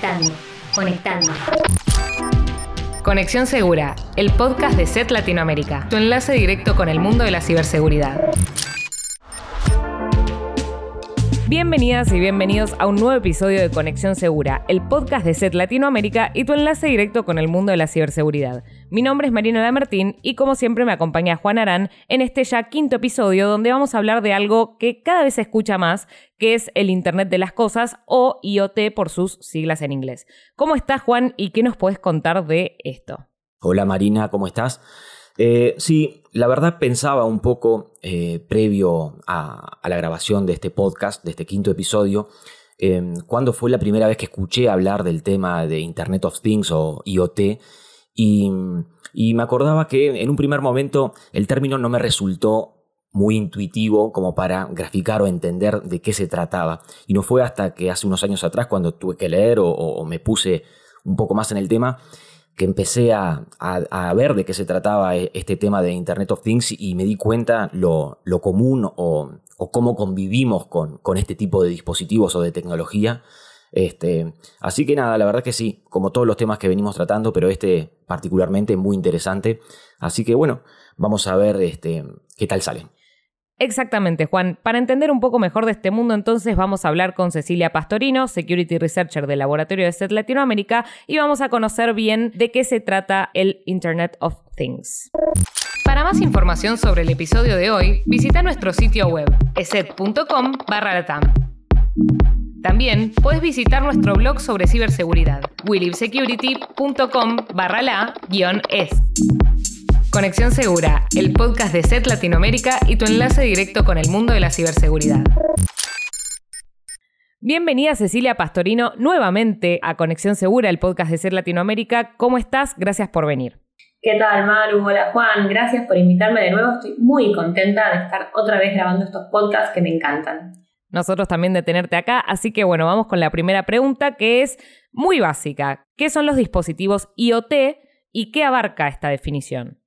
Conectando, conectando. Conexión Segura, el podcast de SET Latinoamérica, tu enlace directo con el mundo de la ciberseguridad. Bienvenidas y bienvenidos a un nuevo episodio de Conexión Segura, el podcast de SET Latinoamérica y tu enlace directo con el mundo de la ciberseguridad. Mi nombre es Marina Lamertín y como siempre me acompaña Juan Arán en este ya quinto episodio donde vamos a hablar de algo que cada vez se escucha más, que es el Internet de las Cosas o IoT por sus siglas en inglés. ¿Cómo estás Juan y qué nos puedes contar de esto? Hola Marina, ¿cómo estás? Eh, sí, la verdad pensaba un poco eh, previo a, la grabación de este podcast, de este quinto episodio, eh, cuando fue la primera vez que escuché hablar del tema de Internet of Things o IoT y, y me acordaba que en un primer momento el término no me resultó muy intuitivo como para graficar o entender de qué se trataba. Y no fue hasta que hace unos años atrás, cuando tuve que leer o me puse un poco más en el tema, que empecé a, ver de qué se trataba e, este tema de Internet of Things y me di cuenta lo, común o, cómo convivimos con, este tipo de dispositivos o de tecnología. Este, así que nada, la verdad que sí, como todos los temas que venimos tratando, pero este particularmente muy interesante. Así que bueno, vamos a ver este, qué tal sale. Exactamente, Juan. Para entender un poco mejor de este mundo, entonces vamos a hablar con Cecilia Pastorino, Security Researcher del Laboratorio de SET Latinoamérica, y vamos a conocer bien de qué se trata el Internet of Things. Para más información sobre el episodio de hoy, visita nuestro sitio web, eset.com barra También puedes visitar nuestro blog sobre ciberseguridad, willibsecurity.com barra la-es. Conexión Segura, el podcast de SET Latinoamérica y tu enlace directo con el mundo de la ciberseguridad. Bienvenida Cecilia Pastorino nuevamente a Conexión Segura, el podcast de SET Latinoamérica. ¿Cómo estás? Gracias por venir. ¿Qué tal, Maru? Hola, Juan. Gracias por invitarme de nuevo. Estoy muy contenta de estar otra vez grabando estos podcasts que me encantan. Nosotros también de tenerte acá, así que bueno, vamos con la primera pregunta que es muy básica. ¿Qué son los dispositivos IoT y qué abarca esta definición?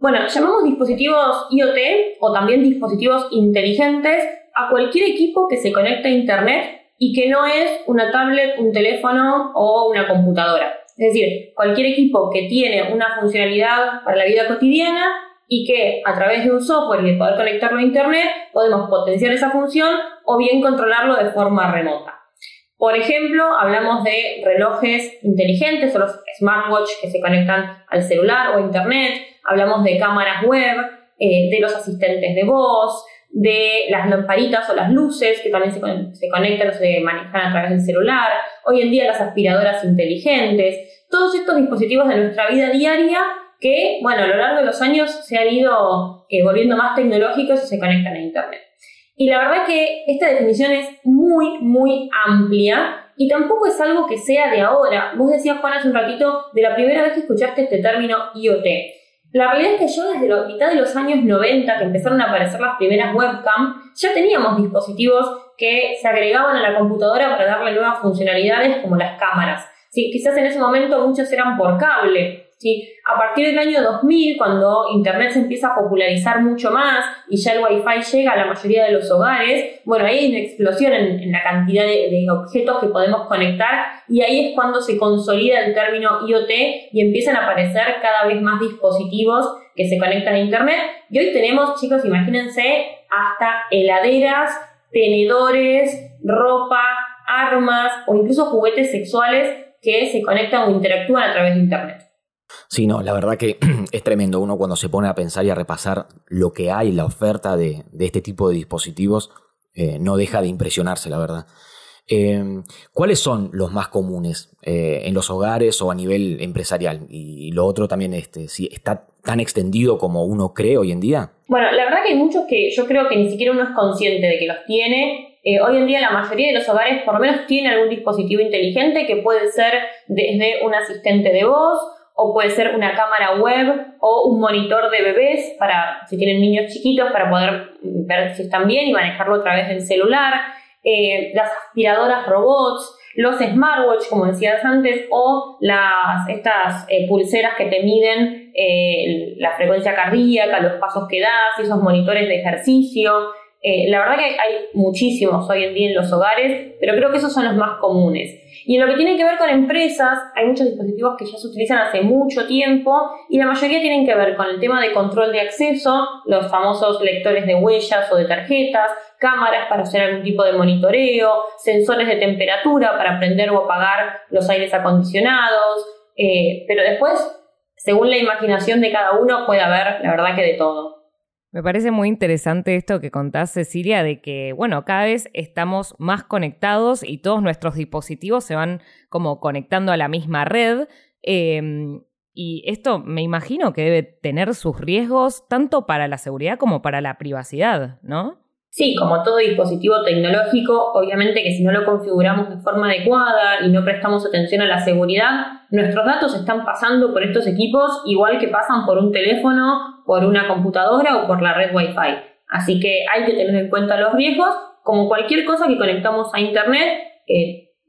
Bueno, llamamos dispositivos IoT o también dispositivos inteligentes a cualquier equipo que se conecte a Internet y que no es una tablet, un teléfono o una computadora. Es decir, cualquier equipo que tiene una funcionalidad para la vida cotidiana y que a través de un software y de poder conectarlo a Internet podemos potenciar esa función o bien controlarlo de forma remota. Por ejemplo, hablamos de relojes inteligentes o los smartwatch que se conectan al celular o a Internet, hablamos de cámaras web, eh, de los asistentes de voz, de las lamparitas o las luces que también se, conectan o se manejan a través del celular, hoy en día las aspiradoras inteligentes, todos estos dispositivos de nuestra vida diaria que, bueno, a lo largo de los años se han ido eh, volviendo más tecnológicos y se conectan a Internet. Y la verdad que esta definición es muy, muy amplia y tampoco es algo que sea de ahora. Vos decías, Juan, hace un ratito, de la primera vez que escuchaste este término IoT. La realidad es que yo desde la mitad de los años 90, que empezaron a aparecer las primeras webcam, ya teníamos dispositivos que se agregaban a la computadora para darle nuevas funcionalidades como las cámaras. Sí, quizás en ese momento muchos eran por cable, ¿sí? A partir del año 2000, cuando Internet se empieza a popularizar mucho más y ya el Wi-Fi llega a la mayoría de los hogares, bueno, ahí hay una explosión en, la cantidad de, de, objetos que podemos conectar y ahí es cuando se consolida el término IoT y empiezan a aparecer cada vez más dispositivos que se conectan a Internet. Y hoy tenemos, chicos, imagínense, hasta heladeras, tenedores, ropa, armas o incluso juguetes sexuales que se conectan o interactúan a través de Internet. Sí, no, la verdad que es tremendo uno cuando se pone a pensar y a repasar lo que hay, la oferta de, este tipo de dispositivos, eh, no deja de impresionarse, la verdad. Em, ¿Cuáles son los más comunes eh, en los hogares o a nivel empresarial? Y, lo otro también, este, si está tan extendido como uno cree hoy en día. Bueno, la verdad que hay muchos que yo creo que ni siquiera uno es consciente de que los tiene. Eh, hoy en día la mayoría de los hogares por lo menos tiene algún dispositivo inteligente que puede ser desde un asistente de voz o puede ser una cámara web o un monitor de bebés para si tienen niños chiquitos para poder ver si están bien y manejarlo a través del celular, eh, las aspiradoras robots, los smartwatch, como decías antes, o las, estas eh, pulseras que te miden eh, la frecuencia cardíaca, los pasos que das, esos monitores de ejercicio. La verdad que hay muchísimos hoy en día en los hogares, pero creo que esos son los más comunes. Y en lo que tiene que ver con empresas, hay muchos dispositivos que ya se utilizan hace mucho tiempo y la mayoría tienen que ver con el tema de control de acceso, los famosos lectores de huellas o de tarjetas, cámaras para hacer algún tipo de monitoreo, sensores de temperatura para prender o apagar los aires acondicionados, eh, pero después, según la imaginación de cada uno, puede haber, la verdad que de todo. Me parece muy interesante esto que contás, Cecilia, de que, bueno, cada vez estamos más conectados y todos nuestros dispositivos se van como conectando a la misma red. Em, y esto me imagino que debe tener sus riesgos tanto para la seguridad como para la privacidad, ¿no? Sí, como todo dispositivo tecnológico, obviamente que si no lo configuramos de forma adecuada y no prestamos atención a la seguridad, nuestros datos están pasando por estos equipos igual que pasan por un teléfono, por una computadora o por la red Wi-Fi. Así que hay que tener en cuenta los riesgos, como cualquier cosa que conectamos a Internet,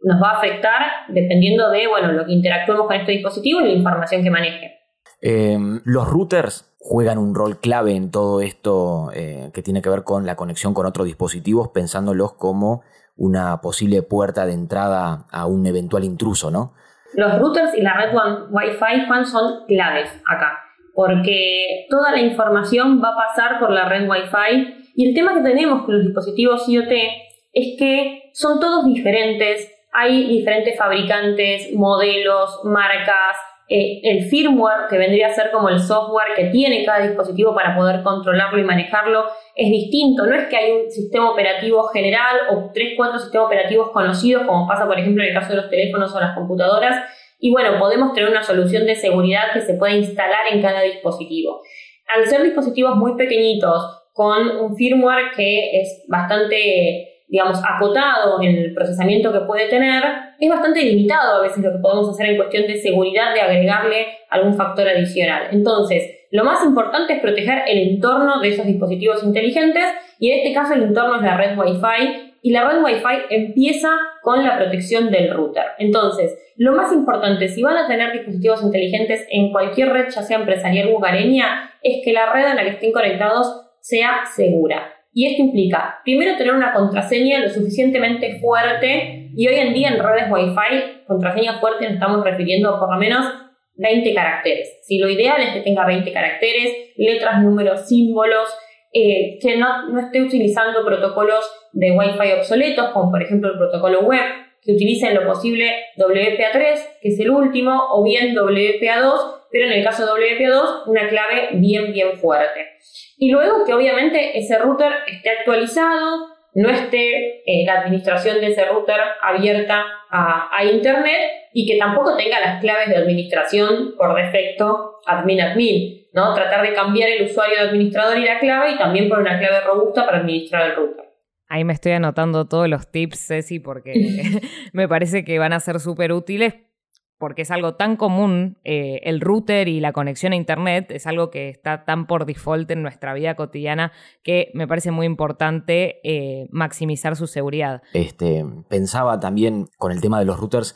nos va a afectar dependiendo de bueno, lo que interactuemos con este dispositivo y la información que maneje. Em, los routers juegan un rol clave en todo esto eh, que tiene que ver con la conexión con otros dispositivos, pensándolos como una posible puerta de entrada a un eventual intruso, ¿no? Los routers y la red Wi-Fi, Juan, son claves acá, porque toda la información va a pasar por la red Wi-Fi y el tema que tenemos con los dispositivos IoT es que son todos diferentes, hay diferentes fabricantes, modelos, marcas, eh, el firmware, que vendría a ser como el software que tiene cada dispositivo para poder controlarlo y manejarlo, es distinto. No es que hay un sistema operativo general o tres, cuatro sistemas operativos conocidos, como pasa, por ejemplo, en el caso de los teléfonos o las computadoras. Y bueno, podemos tener una solución de seguridad que se puede instalar en cada dispositivo. Al ser dispositivos muy pequeñitos, con un firmware que es bastante digamos, acotado en el procesamiento que puede tener, es bastante limitado a veces lo que podemos hacer en cuestión de seguridad de agregarle algún factor adicional. Entonces, lo más importante es proteger el entorno de esos dispositivos inteligentes y en este caso el entorno es la red Wi-Fi y la red Wi-Fi empieza con la protección del router. Entonces, lo más importante, si van a tener dispositivos inteligentes en cualquier red, ya sea empresarial o hogareña, es que la red en la que estén conectados sea segura. Y esto implica, primero, tener una contraseña lo suficientemente fuerte, y hoy en día en redes Wi-Fi, contraseña fuerte nos estamos refiriendo a por lo menos 20 caracteres. Si lo ideal es que tenga 20 caracteres, letras, números, símbolos, eh, que no, no esté utilizando protocolos de Wi-Fi obsoletos, como por ejemplo el protocolo web, que utilicen lo posible WPA3, que es el último, o bien WPA2, pero en el caso de WPA2, una clave bien, bien fuerte. Y luego que obviamente ese router esté actualizado, no esté eh, la administración de ese router abierta a, a, Internet y que tampoco tenga las claves de administración por defecto admin-admin, ¿no? Tratar de cambiar el usuario de administrador y la clave y también por una clave robusta para administrar el router. Ahí me estoy anotando todos los tips, Ceci, porque me parece que van a ser súper útiles porque es algo tan común, eh, el router y la conexión a Internet es algo que está tan por default en nuestra vida cotidiana que me parece muy importante eh, maximizar su seguridad. Este, pensaba también con el tema de los routers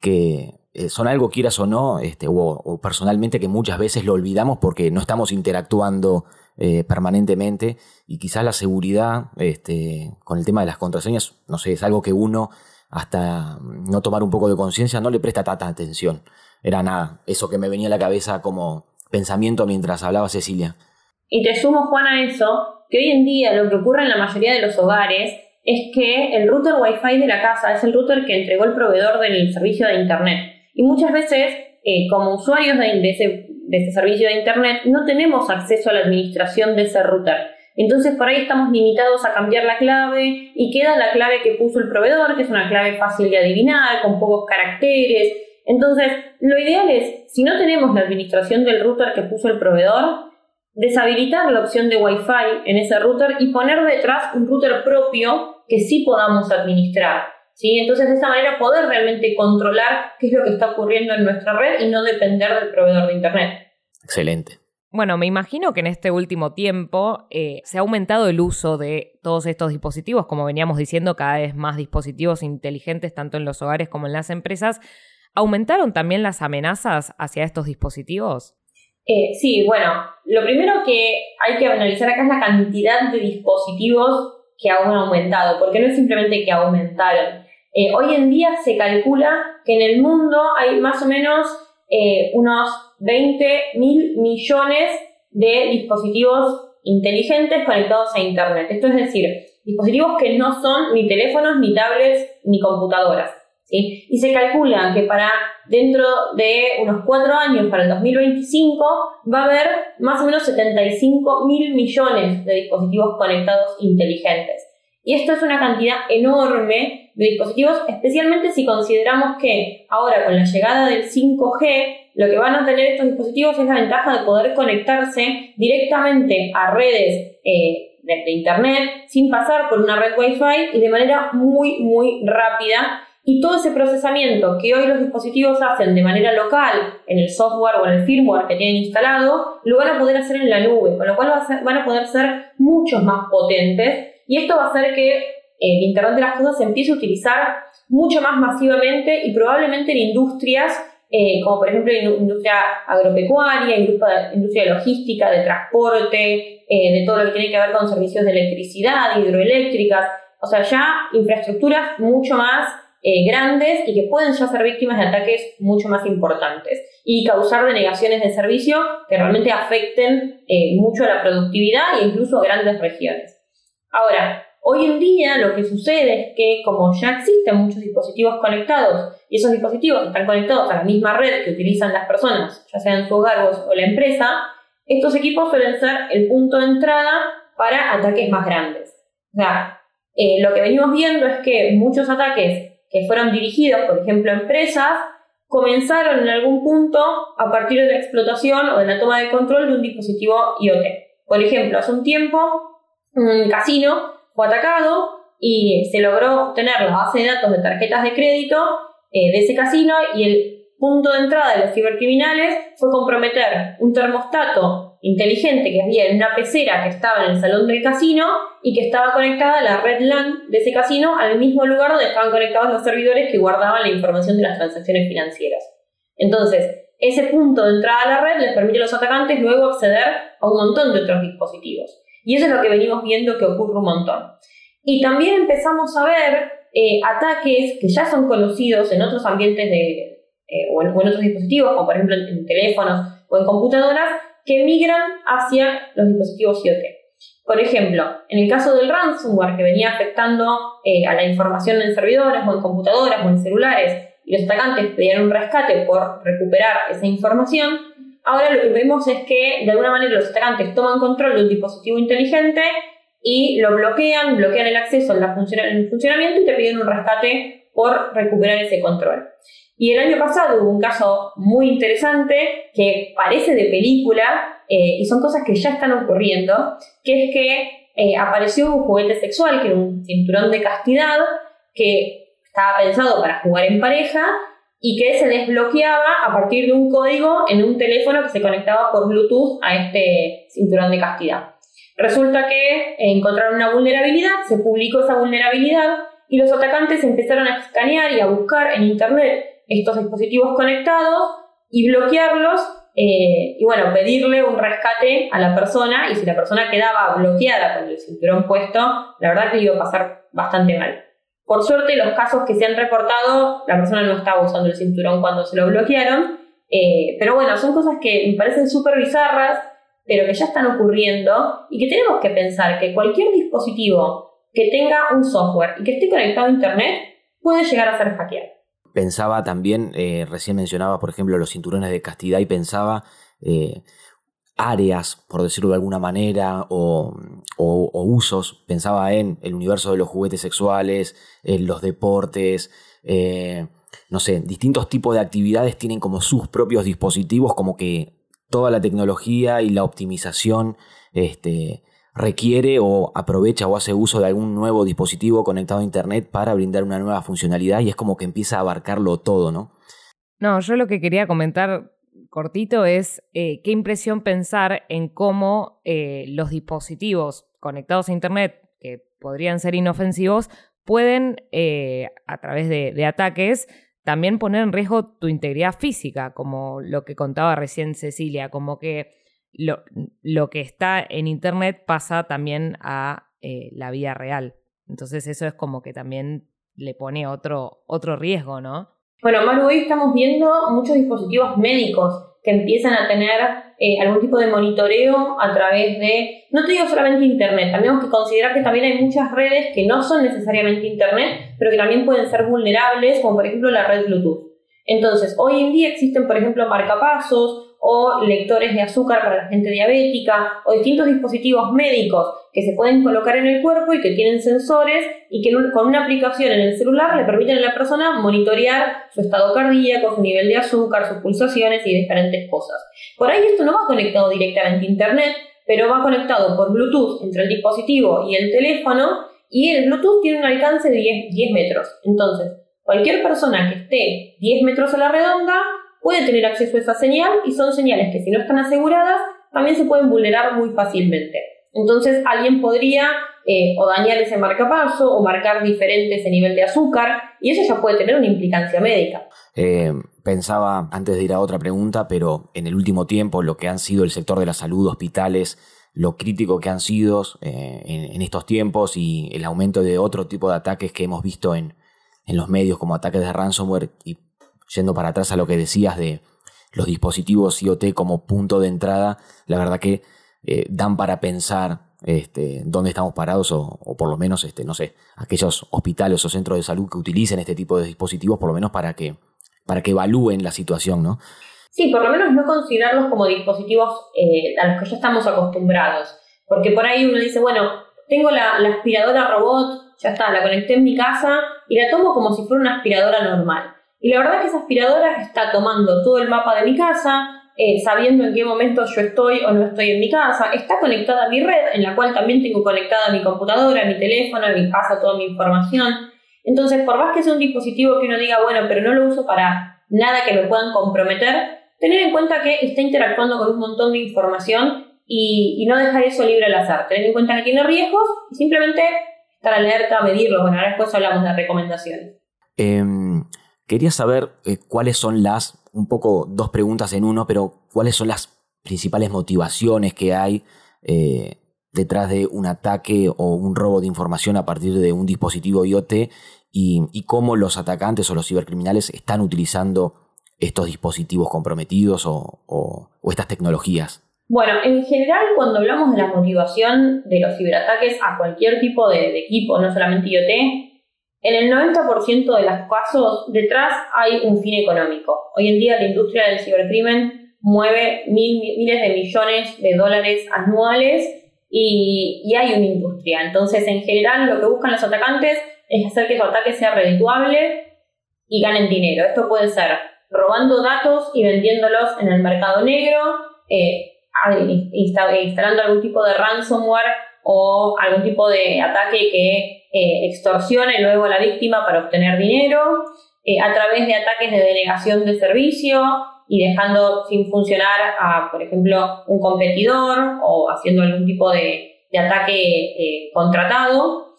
que eh, son algo, quieras o no, este, o, personalmente que muchas veces lo olvidamos porque no estamos interactuando permanentemente y quizás la seguridad este, con el tema de las contraseñas, no sé, es algo que uno hasta no tomar un poco de conciencia, no le presta tanta atención. Era nada, eso que me venía a la cabeza como pensamiento mientras hablaba Cecilia. Y te sumo, Juan, a eso, que hoy en día lo que ocurre en la mayoría de los hogares es que el router Wi-Fi de la casa es el router que entregó el proveedor del servicio de Internet. Y muchas veces, eh, como usuarios de, ese, de ese servicio de Internet, no tenemos acceso a la administración de ese router. Entonces por ahí estamos limitados a cambiar la clave y queda la clave que puso el proveedor, que es una clave fácil de adivinar, con pocos caracteres. Entonces, lo ideal es, si no tenemos la administración del router que puso el proveedor, deshabilitar la opción de Wi-Fi en ese router y poner detrás un router propio que sí podamos administrar. ¿sí? Entonces, de esta manera poder realmente controlar qué es lo que está ocurriendo en nuestra red y no depender del proveedor de Internet. Excelente. Bueno, me imagino que en este último tiempo eh, se ha aumentado el uso de todos estos dispositivos, como veníamos diciendo, cada vez más dispositivos inteligentes, tanto en los hogares como en las empresas. ¿Aumentaron también las amenazas hacia estos dispositivos? Eh, sí, bueno, lo primero que hay que analizar acá es la cantidad de dispositivos que han aumentado, porque no es simplemente que aumentaron. Eh, hoy en día se calcula que en el mundo hay más o menos eh, unos 20 mil millones de dispositivos inteligentes conectados a Internet. Esto es decir, dispositivos que no son ni teléfonos, ni tablets, ni computadoras. Y se calcula que para dentro de unos cuatro años, para el 2025, va a haber más o menos 75 mil millones de dispositivos conectados inteligentes. Y esto es una cantidad enorme de dispositivos, especialmente si consideramos que ahora con la llegada del 5G, lo que van a tener estos dispositivos es la ventaja de poder conectarse directamente a redes eh, de, Internet sin pasar por una red Wi-Fi y de manera muy, muy rápida. Y todo ese procesamiento que hoy los dispositivos hacen de manera local en el software o en el firmware que tienen instalado, lo van a poder hacer en la nube, con lo cual van a poder ser muchos más potentes. Y esto va a hacer que el Internet de las Cosas empiece a utilizar mucho más masivamente y probablemente en industrias eh, como por ejemplo industria agropecuaria, industria, logística, de transporte, eh, de todo lo que tiene que ver con servicios de electricidad, hidroeléctricas, o sea, ya infraestructuras mucho más eh, grandes y que pueden ya ser víctimas de ataques mucho más importantes y causar denegaciones de servicio que realmente afecten mucho a la productividad e incluso a grandes regiones. Ahora, Hoy en día lo que sucede es que como ya existen muchos dispositivos conectados y esos dispositivos están conectados a la misma red que utilizan las personas, ya sean su hogar o la empresa, estos equipos suelen ser el punto de entrada para ataques más grandes. O sea, eh, lo que venimos viendo es que muchos ataques que fueron dirigidos, por ejemplo, a empresas, comenzaron en algún punto a partir de la explotación o de la toma de control de un dispositivo IoT. Por ejemplo, hace un tiempo, un casino fue atacado y se logró obtener la base de datos de tarjetas de crédito eh, de ese casino y el punto de entrada de los cibercriminales fue comprometer un termostato inteligente que había en una pecera que estaba en el salón del casino y que estaba conectada a la red LAN de ese casino al mismo lugar donde estaban conectados los servidores que guardaban la información de las transacciones financieras. Entonces, ese punto de entrada a la red les permite a los atacantes luego acceder a un montón de otros dispositivos. Y eso es lo que venimos viendo que ocurre un montón. Y también empezamos a ver eh, ataques que ya son conocidos en otros ambientes de, eh, o, en, otros dispositivos, como por ejemplo en, teléfonos o en computadoras, que migran hacia los dispositivos IoT. Por ejemplo, en el caso del ransomware que venía afectando eh, a la información en servidores o en computadoras o en celulares y los atacantes pedían un rescate por recuperar esa información, Ahora lo que vemos es que de alguna manera los atacantes toman control de un dispositivo inteligente y lo bloquean, bloquean el acceso el funcionamiento y te piden un rescate por recuperar ese control. Y el año pasado hubo un caso muy interesante que parece de película eh, y son cosas que ya están ocurriendo, que es que eh, apareció un juguete sexual, que era un cinturón de castidad, que estaba pensado para jugar en pareja y que se desbloqueaba a partir de un código en un teléfono que se conectaba por Bluetooth a este cinturón de castidad. Resulta que encontraron una vulnerabilidad, se publicó esa vulnerabilidad y los atacantes empezaron a escanear y a buscar en Internet estos dispositivos conectados y bloquearlos eh, y bueno, pedirle un rescate a la persona y si la persona quedaba bloqueada con el cinturón puesto, la verdad que iba a pasar bastante mal. Por suerte, los casos que se han reportado, la persona no estaba usando el cinturón cuando se lo bloquearon. Eh, pero bueno, son cosas que me parecen súper bizarras, pero que ya están ocurriendo y que tenemos que pensar que cualquier dispositivo que tenga un software y que esté conectado a Internet puede llegar a ser hackeado. Pensaba también, eh, recién mencionaba, por ejemplo, los cinturones de castidad y pensaba eh, áreas, por decirlo de alguna manera, o, usos. Pensaba en el universo de los juguetes sexuales, en los deportes, eh, no sé, distintos tipos de actividades tienen como sus propios dispositivos, como que toda la tecnología y la optimización este, requiere o aprovecha o hace uso de algún nuevo dispositivo conectado a Internet para brindar una nueva funcionalidad y es como que empieza a abarcarlo todo, ¿no? No, yo lo que quería comentar cortito es eh, qué impresión pensar en cómo eh, los dispositivos conectados a Internet, que podrían ser inofensivos, pueden, eh, a través de, ataques, también poner en riesgo tu integridad física, como lo que contaba recién Cecilia, como que lo, lo que está en Internet pasa también a la vida real. Entonces eso es como que también le pone otro, otro riesgo, ¿no? Bueno, Maru, hoy estamos viendo muchos dispositivos médicos que empiezan a tener eh, algún tipo de monitoreo a través de, no te digo solamente Internet, tenemos que considerar que también hay muchas redes que no son necesariamente Internet, pero que también pueden ser vulnerables, como por ejemplo la red Bluetooth. Entonces, hoy en día existen, por ejemplo, marcapasos o lectores de azúcar para la gente diabética o distintos dispositivos médicos que se pueden colocar en el cuerpo y que tienen sensores y que con una aplicación en el celular le permiten a la persona monitorear su estado cardíaco, su nivel de azúcar, sus pulsaciones y diferentes cosas. Por ahí esto no va conectado directamente a Internet, pero va conectado por Bluetooth entre el dispositivo y el teléfono y el Bluetooth tiene un alcance de 10, 10 metros. Entonces, cualquier persona que esté 10 metros a la redonda puede tener acceso a esa señal y son señales que si no están aseguradas también se pueden vulnerar muy fácilmente. Entonces alguien podría eh, o dañar ese marcapaso o marcar diferente ese nivel de azúcar y eso ya puede tener una implicancia médica. Eh, pensaba antes de ir a otra pregunta, pero en el último tiempo lo que han sido el sector de la salud, hospitales, lo crítico que han sido eh, en, estos tiempos y el aumento de otro tipo de ataques que hemos visto en, en los medios como ataques de ransomware y yendo para atrás a lo que decías de los dispositivos IoT como punto de entrada, la verdad que eh, dan para pensar este, dónde estamos parados o, por lo menos, este, no sé, aquellos hospitales o centros de salud que utilicen este tipo de dispositivos, por lo menos para que, para que evalúen la situación, ¿no? Sí, por lo menos no considerarlos como dispositivos eh, a los que ya estamos acostumbrados. Porque por ahí uno dice, bueno, tengo la aspiradora robot, ya está, la conecté en mi casa y la tomo como si fuera una aspiradora normal. Y la verdad es que esa aspiradora está tomando todo el mapa de mi casa, eh, sabiendo en qué momento yo estoy o no estoy en mi casa, está conectada a mi red, en la cual también tengo conectada mi computadora, mi teléfono, y pasa toda mi información. Entonces, por más que sea un dispositivo que uno diga, bueno, pero no lo uso para nada que me puedan comprometer, tener en cuenta que está interactuando con un montón de información y, no dejar eso libre al azar. Tener en cuenta que tiene riesgos y simplemente estar alerta, medirlo. Bueno, ahora después hablamos de recomendaciones. Em, Quería saber eh, cuáles son las, un poco dos preguntas en uno, pero cuáles son las principales motivaciones que hay eh, detrás de un ataque o un robo de información a partir de un dispositivo IoT y, cómo los atacantes o los cibercriminales están utilizando estos dispositivos comprometidos o, estas tecnologías. Bueno, en general cuando hablamos de la motivación de los ciberataques a cualquier tipo de equipo, no solamente IoT, en el 90% de los casos detrás hay un fin económico. Hoy en día la industria del cibercrimen mueve miles de millones de dólares anuales y, hay una industria. Entonces, en general, lo que buscan los atacantes es hacer que su ataque sea redituable y ganen dinero. Esto puede ser robando datos y vendiéndolos en el mercado negro, eh, instalando algún tipo de ransomware o algún tipo de ataque que eh, extorsione luego a la víctima para obtener dinero, eh, a través de ataques de denegación de servicio y dejando sin funcionar a, por ejemplo, un competidor o haciendo algún tipo de, ataque eh, contratado.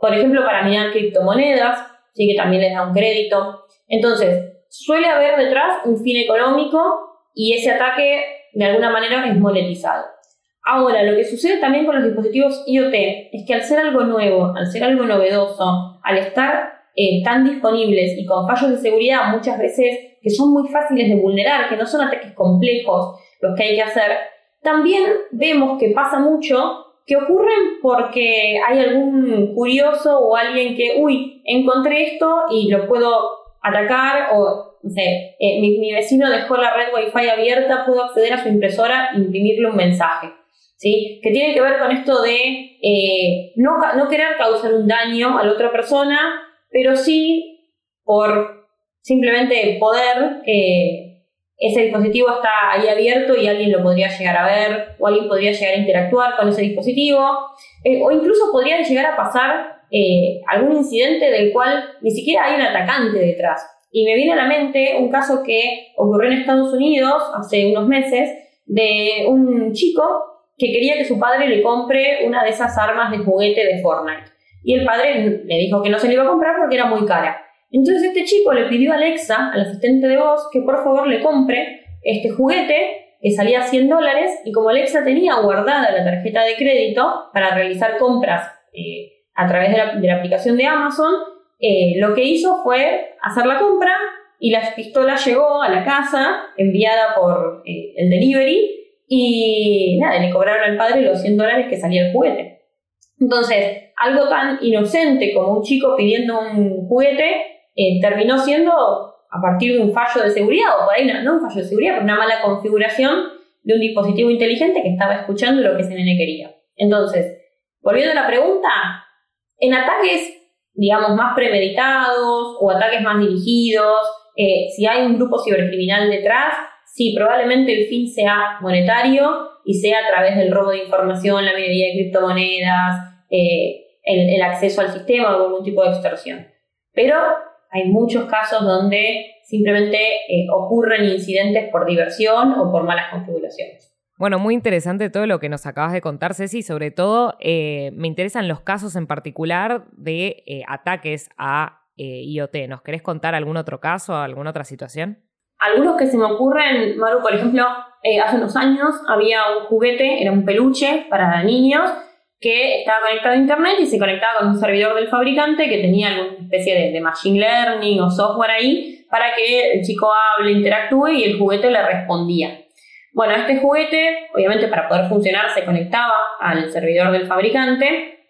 Por ejemplo, para minar criptomonedas, sí que también les da un crédito. Entonces, suele haber detrás un fin económico y ese ataque de alguna manera es monetizado. Ahora, lo que sucede también con los dispositivos IoT es que al ser algo nuevo, al ser algo novedoso, al estar eh, tan disponibles y con fallos de seguridad muchas veces que son muy fáciles de vulnerar, que no son ataques complejos los que hay que hacer, también vemos que pasa mucho que ocurren porque hay algún curioso o alguien que, uy, encontré esto y lo puedo atacar o, no sé, eh, mi, mi, vecino dejó la red Wi-Fi abierta, puedo acceder a su impresora e imprimirle un mensaje que tiene que ver con esto de eh, no, no querer causar un daño a la otra persona, pero sí por simplemente poder, eh, ese dispositivo está ahí abierto y alguien lo podría llegar a ver, o alguien podría llegar a interactuar con ese dispositivo, eh, o incluso podría llegar a pasar algún incidente del cual ni siquiera hay un atacante detrás. Y me viene a la mente un caso que ocurrió en Estados Unidos hace unos meses de un chico que quería que su padre le compre una de esas armas de juguete de Fortnite. Y el padre le dijo que no se le iba a comprar porque era muy cara. Entonces este chico le pidió a Alexa, al asistente de voz, que por favor le compre este juguete que salía 100 dólares y como Alexa tenía guardada la tarjeta de crédito para realizar compras eh, a través de la, aplicación de Amazon, eh, lo que hizo fue hacer la compra y la pistola llegó a la casa enviada por eh, el delivery y nada, le cobraron al padre los 100 dólares que salía el juguete. Entonces, algo tan inocente como un chico pidiendo un juguete terminó siendo a partir de un fallo de seguridad, o por ahí no, un fallo de seguridad, pero una mala configuración de un dispositivo inteligente que estaba escuchando lo que ese nene quería. Entonces, volviendo a la pregunta, en ataques, digamos, más premeditados o ataques más dirigidos, eh, si hay un grupo cibercriminal detrás, sí, probablemente el fin sea monetario y sea a través del robo de información, la minería de criptomonedas, eh, el, acceso al sistema o algún tipo de extorsión. Pero hay muchos casos donde simplemente eh, ocurren incidentes por diversión o por malas configuraciones. Bueno, muy interesante todo lo que nos acabas de contar, Ceci. Sobre todo, eh, me interesan los casos en particular de ataques a IoT. ¿Nos querés contar algún otro caso, alguna otra situación? Algunos que se me ocurren, Maru, por ejemplo, hace unos años había un juguete, era un peluche para niños, que estaba conectado a Internet y se conectaba con un servidor del fabricante que tenía alguna especie de, machine learning o software ahí para que el chico hable, interactúe y el juguete le respondía. Bueno, este juguete, obviamente para poder funcionar, se conectaba al servidor del fabricante.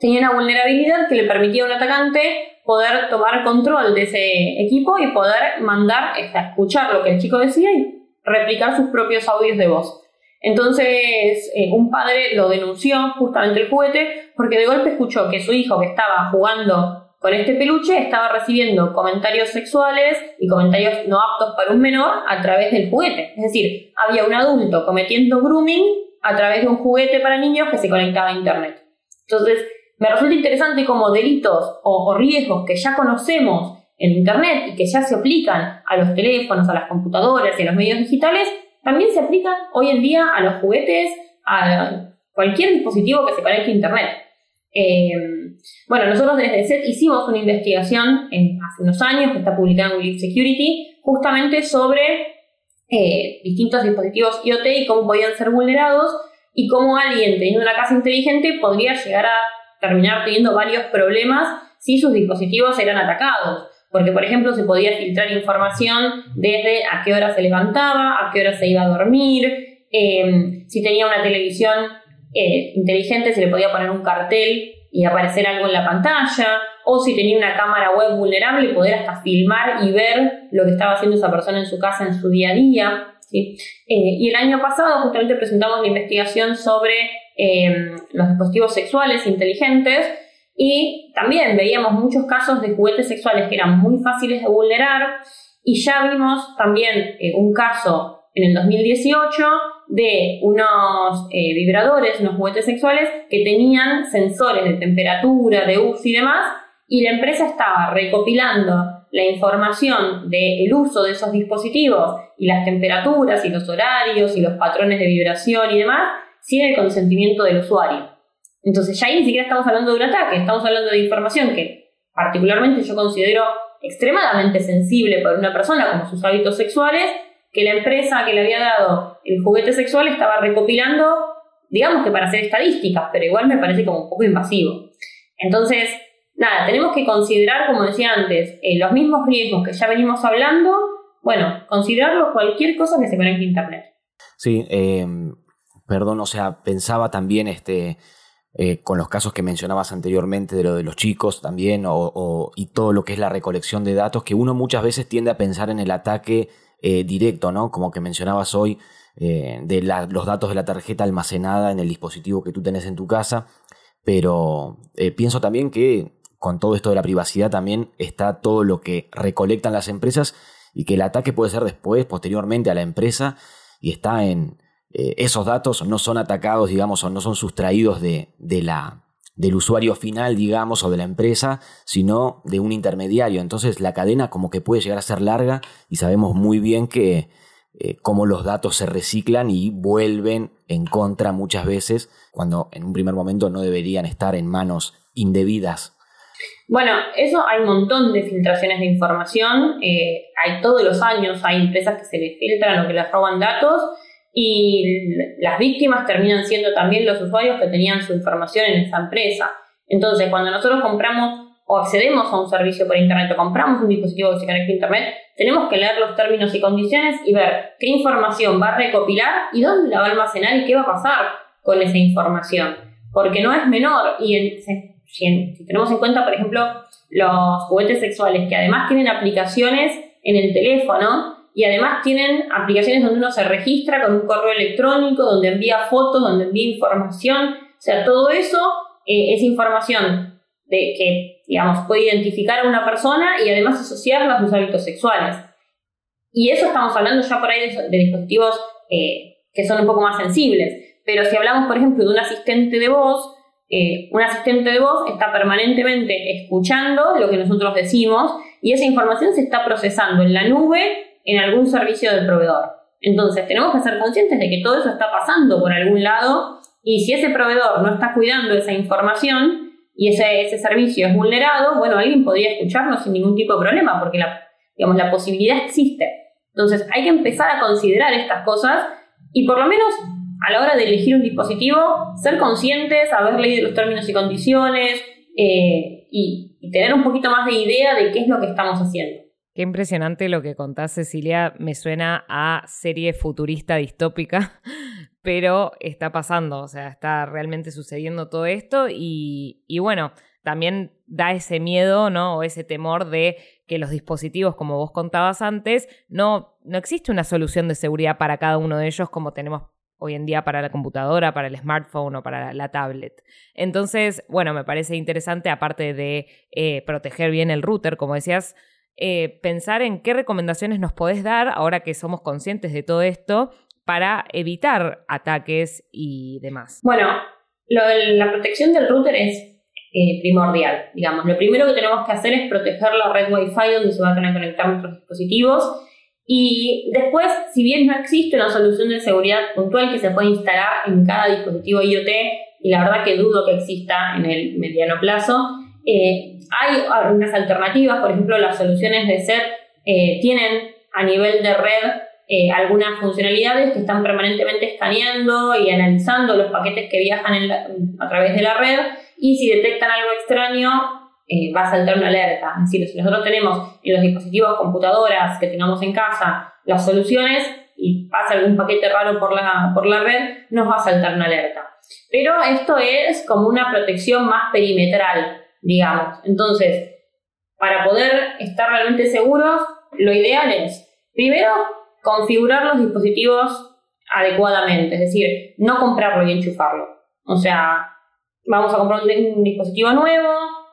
Tenía una vulnerabilidad que le permitía a un atacante poder tomar control de ese equipo y poder mandar, escuchar lo que el chico decía y replicar sus propios audios de voz. Entonces, eh, un padre lo denunció justamente el juguete porque de golpe escuchó que su hijo que estaba jugando con este peluche estaba recibiendo comentarios sexuales y comentarios no aptos para un menor a través del juguete. Es decir, había un adulto cometiendo grooming a través de un juguete para niños que se conectaba a Internet. Entonces, me resulta interesante como delitos o riesgos que ya conocemos en Internet y que ya se aplican a los teléfonos, a las computadoras y a los medios digitales, también se aplican hoy en día a los juguetes, a cualquier dispositivo que se conecte a Internet. Eh, bueno, nosotros desde SET hicimos una investigación hace unos años que está publicada en Web Security justamente sobre eh, distintos dispositivos IoT y cómo podían ser vulnerados y cómo alguien teniendo una casa inteligente podría llegar a terminar teniendo varios problemas si sus dispositivos eran atacados. Porque, por ejemplo, se podía filtrar información desde a qué hora se levantaba, a qué hora se iba a dormir, eh, si tenía una televisión eh, inteligente se le podía poner un cartel y aparecer algo en la pantalla, o si tenía una cámara web vulnerable, poder hasta filmar y ver lo que estaba haciendo esa persona en su casa en su día a día. Eh, y el año pasado justamente presentamos la investigación sobre los dispositivos sexuales inteligentes. Y también veíamos muchos casos de juguetes sexuales que eran muy fáciles de vulnerar. Y ya vimos también eh, un caso en el 2018 de unos eh, vibradores, unos juguetes sexuales que tenían sensores de temperatura, de uso y demás, y la empresa estaba recopilando la información del uso de esos dispositivos y las temperaturas y los horarios y los patrones de vibración y demás sin el consentimiento del usuario. Entonces ya ahí ni siquiera estamos hablando de un ataque, estamos hablando de información que particularmente yo considero extremadamente sensible para una persona, como sus hábitos sexuales, que la empresa que le había dado el juguete sexual estaba recopilando, digamos que para hacer estadísticas, pero igual me parece como un poco invasivo. Entonces, nada, tenemos que considerar, como decía antes, eh, los mismos riesgos que ya venimos hablando, bueno, considerarlo cualquier cosa que se conecte a Internet. Sí, eh, perdón, o sea, pensaba también este eh, con los casos que mencionabas anteriormente de lo de los chicos también, o, y todo lo que es la recolección de datos, que uno muchas veces tiende a pensar en el ataque eh, directo, ¿no? Como que mencionabas hoy, eh, de los datos de la tarjeta almacenada en el dispositivo que tú tenés en tu casa, pero pienso también que con todo esto de la privacidad también está todo lo que recolectan las empresas y que el ataque puede ser después, posteriormente a la empresa, y está en, eh, esos datos no son atacados, digamos, o no son sustraídos de, la, del usuario final, digamos, o de la empresa, sino de un intermediario. Entonces la cadena como que puede llegar a ser larga y sabemos muy bien que eh, cómo los datos se reciclan y vuelven en contra muchas veces cuando en un primer momento no deberían estar en manos indebidas. Bueno, eso hay un montón de filtraciones de información, eh, hay todos los años, hay empresas que se les filtran o que les roban datos y las víctimas terminan siendo también los usuarios que tenían su información en esa empresa. Entonces, cuando nosotros compramos o accedemos a un servicio por Internet o compramos un dispositivo que se conecta a Internet, tenemos que leer los términos y condiciones y ver qué información va a recopilar y dónde la va a almacenar y qué va a pasar con esa información. Porque no es menor y si tenemos en cuenta, por ejemplo, los juguetes sexuales que además tienen aplicaciones en el teléfono, y además tienen aplicaciones donde uno se registra con un correo electrónico, donde envía fotos, donde envía información. O sea, todo eso eh, es información de, que, digamos, puede identificar a una persona y además asociarla a sus hábitos sexuales. Y eso estamos hablando ya por ahí de, dispositivos eh, que son un poco más sensibles. Pero si hablamos, por ejemplo, de un asistente de voz, eh, un asistente de voz está permanentemente escuchando lo que nosotros decimos y esa información se está procesando en la nube en algún servicio del proveedor. Entonces, tenemos que ser conscientes de que todo eso está pasando por algún lado y si ese proveedor no está cuidando esa información y ese, ese servicio es vulnerado, bueno, alguien podría escucharlo sin ningún tipo de problema porque la, digamos, la posibilidad existe. Entonces, hay que empezar a considerar estas cosas y por lo menos a la hora de elegir un dispositivo, ser conscientes, haber leído los términos y condiciones eh, y tener un poquito más de idea de qué es lo que estamos haciendo. Qué impresionante lo que contás, Cecilia. Me suena a serie futurista distópica, pero está pasando, o sea, está realmente sucediendo todo esto y, bueno, también da ese miedo, ¿no? O ese temor de que los dispositivos, como vos contabas antes, no, no existe una solución de seguridad para cada uno de ellos como tenemos hoy en día para la computadora, para el smartphone o para la tablet. Entonces, bueno, me parece interesante, aparte de eh, proteger bien el router, como decías, eh, pensar en qué recomendaciones nos podés dar ahora que somos conscientes de todo esto para evitar ataques y demás. Bueno, la protección del router es eh, primordial, digamos. Lo primero que tenemos que hacer es proteger la red Wi-Fi donde se van a conectar nuestros dispositivos. Y después, si bien no existe una solución de seguridad puntual que se pueda instalar en cada dispositivo IoT, y la verdad que dudo que exista en el mediano plazo, eh, hay algunas alternativas, por ejemplo, las soluciones de SET eh, tienen a nivel de red eh, algunas funcionalidades que están permanentemente escaneando y analizando los paquetes que viajan a través de la red y si detectan algo extraño va a saltar una alerta. Es decir, si nosotros tenemos en los dispositivos, computadoras que tengamos en casa las soluciones y pasa algún paquete raro por la, por la red, nos va a saltar una alerta. Pero esto es como una protección más perimetral digamos. Entonces, para poder estar realmente seguros, lo ideal es, primero, configurar los dispositivos adecuadamente, es decir, no comprarlo y enchufarlo. O sea, vamos a comprar un, dispositivo nuevo,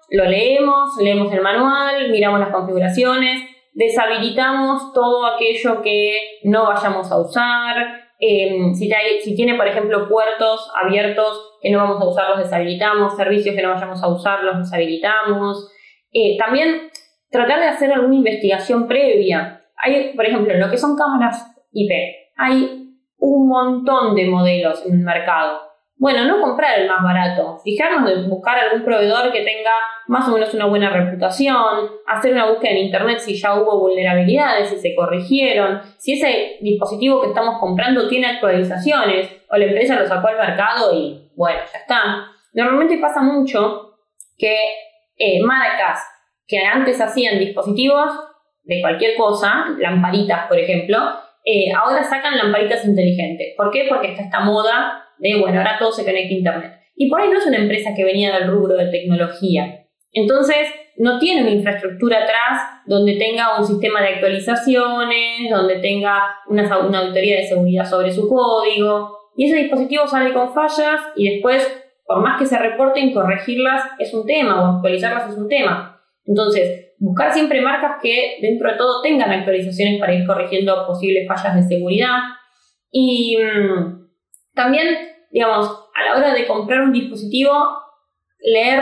lo leemos, leemos el manual, miramos las configuraciones, deshabilitamos todo aquello que no vayamos a usar. Si, si, tiene, por ejemplo, puertos abiertos, que no vamos a usar, los deshabilitamos, servicios que no vayamos a usar, los deshabilitamos. Eh, también tratar de hacer alguna investigación previa. Hay, por ejemplo, en lo que son cámaras IP, hay un montón de modelos en el mercado. Bueno, no comprar el más barato, fijarnos de buscar algún proveedor que tenga más o menos una buena reputación, hacer una búsqueda en internet si ya hubo vulnerabilidades, si se corrigieron, si ese dispositivo que estamos comprando tiene actualizaciones o la empresa lo sacó al mercado y bueno, ya está. Normalmente pasa mucho que eh, marcas que antes hacían dispositivos de cualquier cosa, lamparitas por ejemplo, eh, ahora sacan lamparitas inteligentes. ¿Por qué? Porque está esta moda de, bueno, ahora todo se conecta a Internet. Y por ahí no es una empresa que venía del rubro de tecnología. Entonces, no tiene una infraestructura atrás donde tenga un sistema de actualizaciones, donde tenga una, una auditoría de seguridad sobre su código y ese dispositivo sale con fallas y después, por más que se reporten, corregirlas es un tema o actualizarlas es un tema. Entonces, buscar siempre marcas que dentro de todo tengan actualizaciones para ir corrigiendo posibles fallas de seguridad. Y mm, también, digamos, a la hora de comprar un dispositivo, leer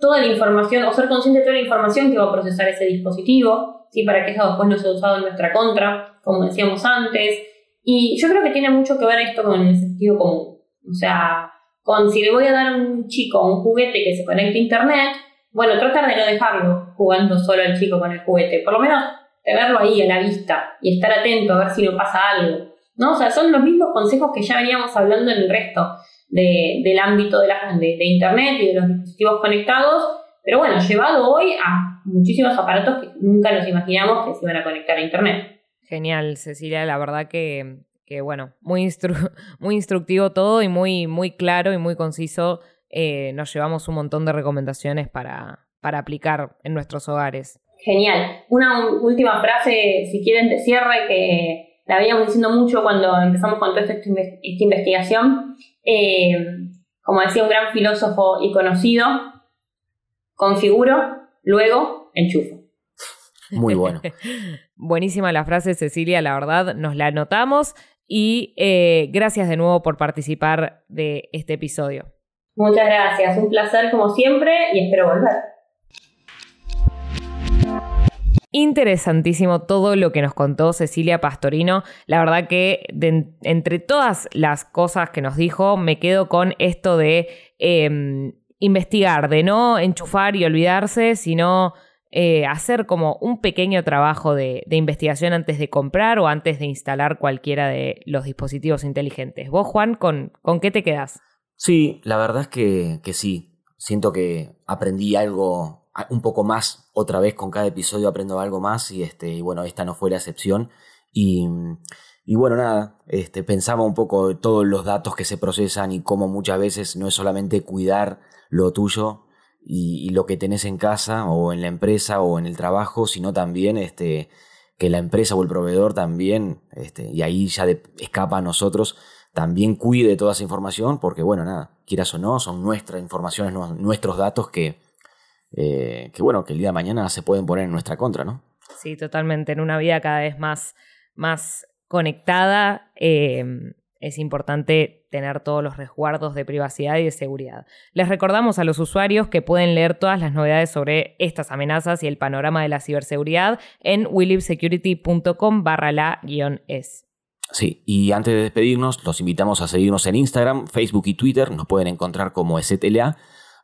toda la información o ser consciente de toda la información que va a procesar ese dispositivo, ¿sí? para que eso después no sea usado en nuestra contra, como decíamos antes. Y yo creo que tiene mucho que ver esto con el sentido común. O sea, con si le voy a dar a un chico un juguete que se conecte a internet, bueno, tratar de no dejarlo jugando solo al chico con el juguete. Por lo menos tenerlo ahí a la vista y estar atento a ver si no pasa algo. ¿No? O sea, son los mismos consejos que ya veníamos hablando en el resto del ámbito de, la, de, Internet y de los dispositivos conectados, pero bueno, llevado hoy a muchísimos aparatos que nunca nos imaginamos que se iban a conectar a Internet. Genial, Cecilia, la verdad que, que bueno, muy, muy instructivo todo y muy, muy claro y muy conciso. Eh, nos llevamos un montón de recomendaciones para, para aplicar en nuestros hogares. Genial. Una última frase, si quieren, de cierre, que la veníamos diciendo mucho cuando empezamos con toda esta, investigación. Eh, como decía un gran filósofo y conocido, configuro, luego enchufo. Muy bueno. Buenísima la frase, Cecilia, la verdad, nos la anotamos y eh, gracias de nuevo por participar de este episodio. Muchas gracias, un placer como siempre y espero volver. Interesantísimo todo lo que nos contó Cecilia Pastorino. La verdad que entre todas las cosas que nos dijo, me quedo con esto de em, investigar, de no enchufar y olvidarse, sino eh, hacer como un pequeño trabajo de, investigación antes de comprar o antes de instalar cualquiera de los dispositivos inteligentes. Vos, Juan, ¿con, con qué te quedás? Sí, la verdad es que, que sí. Siento que aprendí algo un poco más otra vez con cada episodio aprendo algo más y este bueno esta no fue la excepción. Y, y bueno nada este pensaba un poco todos los datos que se procesan y cómo muchas veces no es solamente cuidar lo tuyo y, lo que tenés en casa o en la empresa o en el trabajo sino también este que la empresa o el proveedor también este y ahí ya escapa a nosotros también cuide toda esa información porque bueno nada quieras o no son nuestras informaciones nuestros datos que eh, que bueno, que el día de mañana se pueden poner en nuestra contra, ¿no? Sí, totalmente. En una vida cada vez más, más conectada, eh, es importante tener todos los resguardos de privacidad y de seguridad. Les recordamos a los usuarios que pueden leer todas las novedades sobre estas amenazas y el panorama de la ciberseguridad en willibsecurity.com barra la guion es. Sí, y antes de despedirnos, los invitamos a seguirnos en Instagram, Facebook y Twitter. Nos pueden encontrar como STLA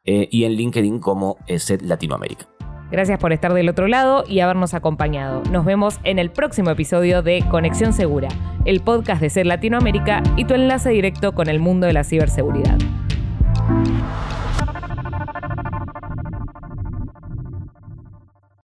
eh, y en LinkedIn como SET Latinoamérica. Gracias por estar del otro lado y habernos acompañado. Nos vemos en el próximo episodio de Conexión Segura, el podcast de SET Latinoamérica y tu enlace directo con el mundo de la ciberseguridad.